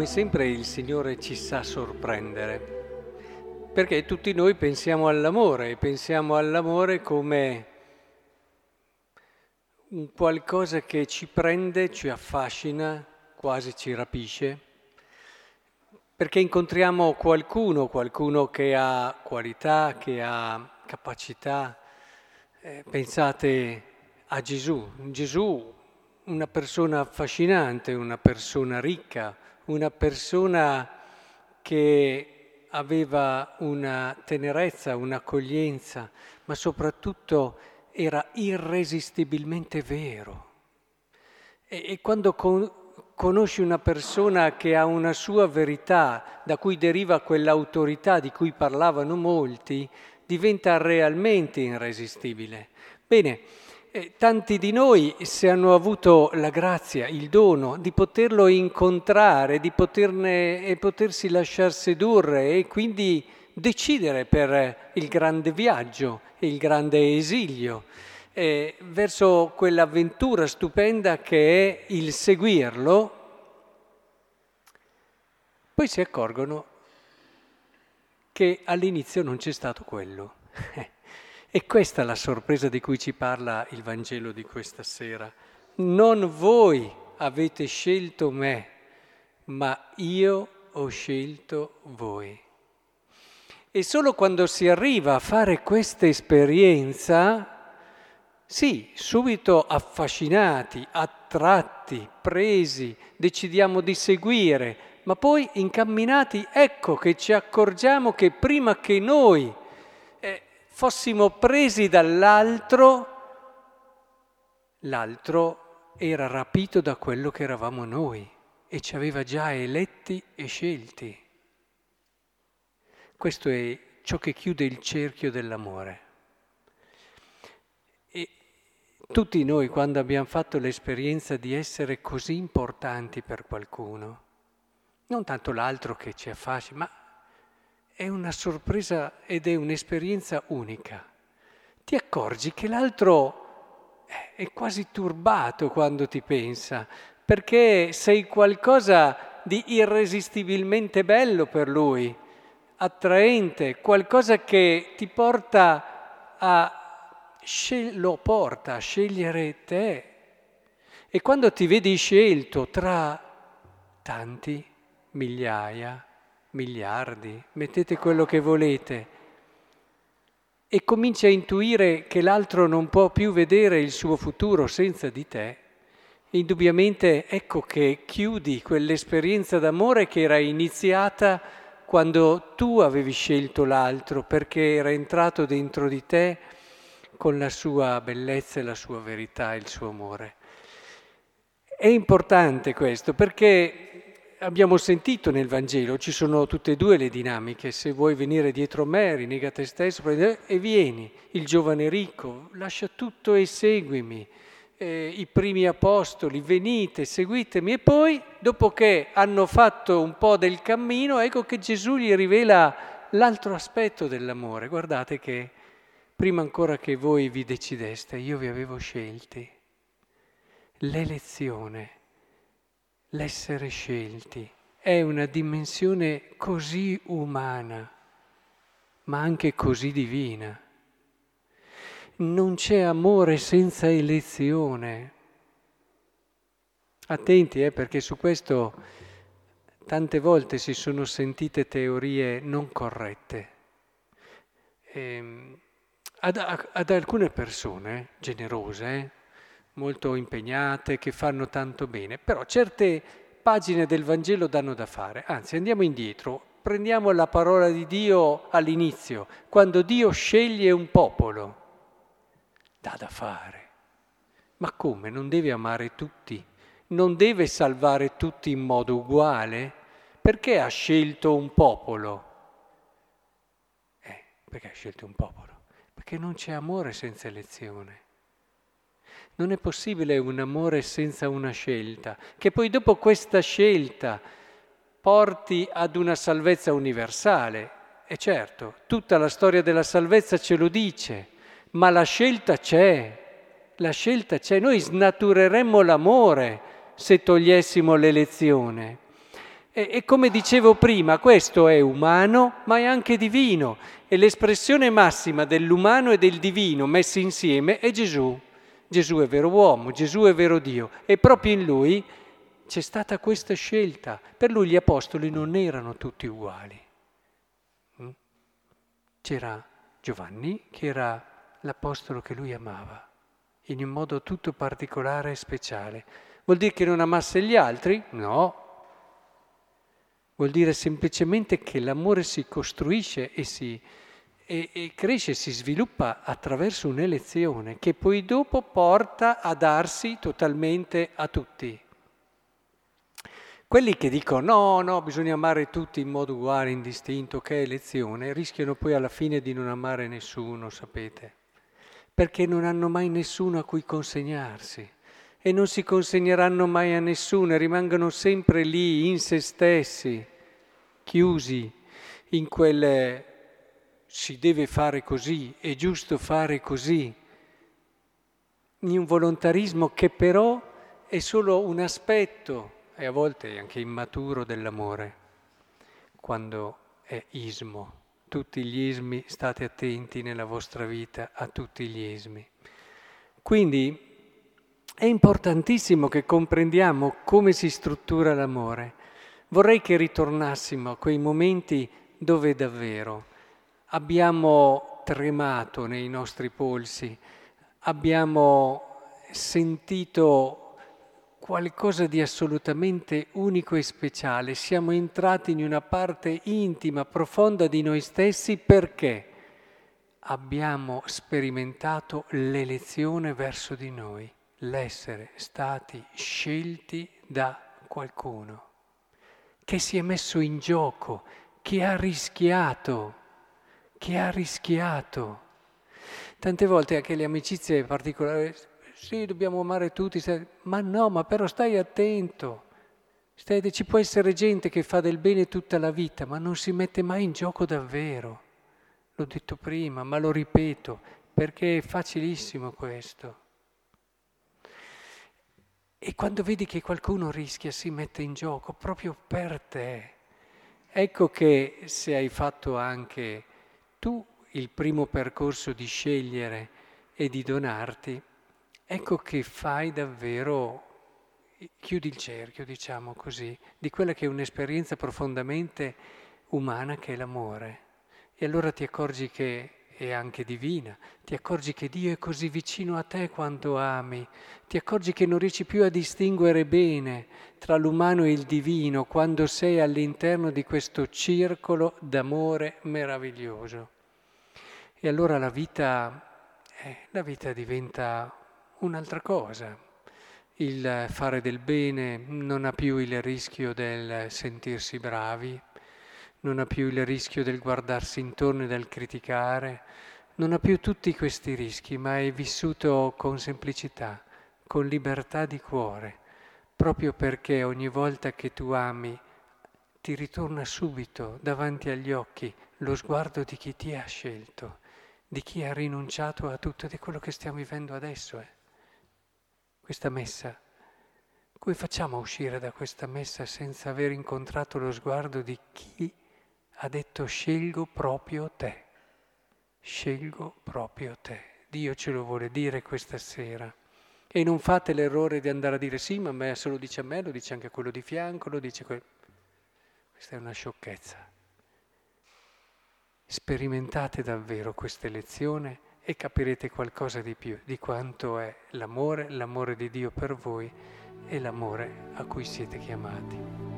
come sempre il Signore ci sa sorprendere, perché tutti noi pensiamo all'amore e pensiamo all'amore come un qualcosa che ci prende, ci affascina, quasi ci rapisce, perché incontriamo qualcuno, qualcuno che ha qualità, che ha capacità. Eh, pensate a Gesù, Gesù una persona affascinante, una persona ricca, una persona che aveva una tenerezza, un'accoglienza, ma soprattutto era irresistibilmente vero. E, e quando con, conosci una persona che ha una sua verità, da cui deriva quell'autorità di cui parlavano molti, diventa realmente irresistibile. Bene, tanti di noi, se hanno avuto la grazia, il dono di poterlo incontrare, di poterne, e potersi lasciar sedurre e quindi decidere per il grande viaggio, il grande esilio, eh, verso quell'avventura stupenda che è il seguirlo, poi si accorgono che all'inizio non c'è stato quello. E questa è la sorpresa di cui ci parla il Vangelo di questa sera. Non voi avete scelto me, ma io ho scelto voi. E solo quando si arriva a fare questa esperienza, sì, subito affascinati, attratti, presi, decidiamo di seguire, ma poi incamminati, ecco che ci accorgiamo che prima che noi fossimo presi dall'altro, l'altro era rapito da quello che eravamo noi e ci aveva già eletti e scelti. Questo è ciò che chiude il cerchio dell'amore. E tutti noi quando abbiamo fatto l'esperienza di essere così importanti per qualcuno, non tanto l'altro che ci affascina, ma è una sorpresa ed è un'esperienza unica. Ti accorgi che l'altro è quasi turbato quando ti pensa, perché sei qualcosa di irresistibilmente bello per lui, attraente, qualcosa che ti porta a, lo porta a scegliere te. E quando ti vedi scelto tra tanti, migliaia, miliardi, mettete quello che volete, e cominci a intuire che l'altro non può più vedere il suo futuro senza di te, indubbiamente ecco che chiudi quell'esperienza d'amore che era iniziata quando tu avevi scelto l'altro perché era entrato dentro di te con la sua bellezza e la sua verità, il suo amore. È importante questo perché abbiamo sentito nel Vangelo, ci sono tutte e due le dinamiche, se vuoi venire dietro me, rinnega te stesso e vieni, il giovane ricco, lascia tutto e seguimi, eh, i primi apostoli, venite, seguitemi e poi, dopo che hanno fatto un po' del cammino, ecco che Gesù gli rivela l'altro aspetto dell'amore. Guardate che prima ancora che voi vi decideste, io vi avevo scelti. L'elezione l'essere scelti è una dimensione così umana, ma anche così divina. Non c'è amore senza elezione. Attenti, eh, perché su questo tante volte si sono sentite teorie non corrette. E, ehm, ad, ad, alcune persone generose, eh, molto impegnate, che fanno tanto bene, però certe pagine del Vangelo danno da fare. Anzi, andiamo indietro, prendiamo la parola di Dio all'inizio, quando Dio sceglie un popolo, dà da fare. Ma come? Non deve amare tutti? Non deve salvare tutti in modo uguale? Perché ha scelto un popolo? Eh, perché ha scelto un popolo? Perché non c'è amore senza elezione. Non è possibile un amore senza una scelta, che poi dopo questa scelta porti ad una salvezza universale. E certo, tutta la storia della salvezza ce lo dice, ma la scelta c'è, la scelta c'è. Noi snatureremmo l'amore se togliessimo l'elezione. E, e, come dicevo prima, questo è umano, ma è anche divino. E l'espressione massima dell'umano e del divino messi insieme è Gesù. Gesù è vero uomo, Gesù è vero Dio. E proprio in lui c'è stata questa scelta. Per lui gli apostoli non erano tutti uguali. Mm? C'era Giovanni, che era l'apostolo che lui amava, in un modo tutto particolare e speciale. Vuol dire che non amasse gli altri? No, vuol dire semplicemente che l'amore si costruisce e, si, e, e cresce, si sviluppa attraverso un'elezione che poi dopo porta a darsi totalmente a tutti. Quelli che dicono no, no, bisogna amare tutti in modo uguale, indistinto, che è elezione, rischiano poi alla fine di non amare nessuno, sapete, perché non hanno mai nessuno a cui consegnarsi e non si consegneranno mai a nessuno, rimangono sempre lì in se stessi, chiusi in quelle si deve fare così, è giusto fare così, in un volontarismo che però è solo un aspetto e a volte anche immaturo dell'amore, quando è ismo. Tutti gli ismi, state attenti nella vostra vita a tutti gli ismi. Quindi è importantissimo che comprendiamo come si struttura l'amore. Vorrei che ritornassimo a quei momenti dove davvero abbiamo tremato nei nostri polsi, abbiamo sentito qualcosa di assolutamente unico e speciale, siamo entrati in una parte intima, profonda di noi stessi perché abbiamo sperimentato l'elezione verso di noi l'essere stati scelti da qualcuno che si è messo in gioco, che ha rischiato, che ha rischiato. Tante volte anche le amicizie particolari, sì, dobbiamo amare tutti, ma no, ma però stai attento. Stai, ci può essere gente che fa del bene tutta la vita, ma non si mette mai in gioco davvero. L'ho detto prima, ma lo ripeto, perché è facilissimo questo. E quando vedi che qualcuno rischia, si mette in gioco proprio per te. Ecco che se hai fatto anche tu il primo percorso di scegliere e di donarti, ecco che fai davvero, chiudi il cerchio, diciamo così, di quella che è un'esperienza profondamente umana che è l'amore. E allora ti accorgi che e anche divina, ti accorgi che Dio è così vicino a te quando ami, ti accorgi che non riesci più a distinguere bene tra l'umano e il divino quando sei all'interno di questo circolo d'amore meraviglioso. E allora la vita, eh, la vita diventa un'altra cosa. Il fare del bene non ha più il rischio del sentirsi bravi, non ha più il rischio del guardarsi intorno e del criticare, non ha più tutti questi rischi, ma è vissuto con semplicità, con libertà di cuore, proprio perché ogni volta che tu ami ti ritorna subito davanti agli occhi lo sguardo di chi ti ha scelto, di chi ha rinunciato a tutto è quello che stiamo vivendo adesso. Eh. Questa messa. Come facciamo a uscire da questa messa senza aver incontrato lo sguardo di chi ha detto scelgo proprio te, scelgo proprio te. Dio ce lo vuole dire questa sera. E non fate l'errore di andare a dire sì, ma me se lo dice a me, lo dice anche a quello di fianco, lo dice quello. Questa è una sciocchezza. Sperimentate davvero questa lezione e capirete qualcosa di più di quanto è l'amore, l'amore di Dio per voi e l'amore a cui siete chiamati.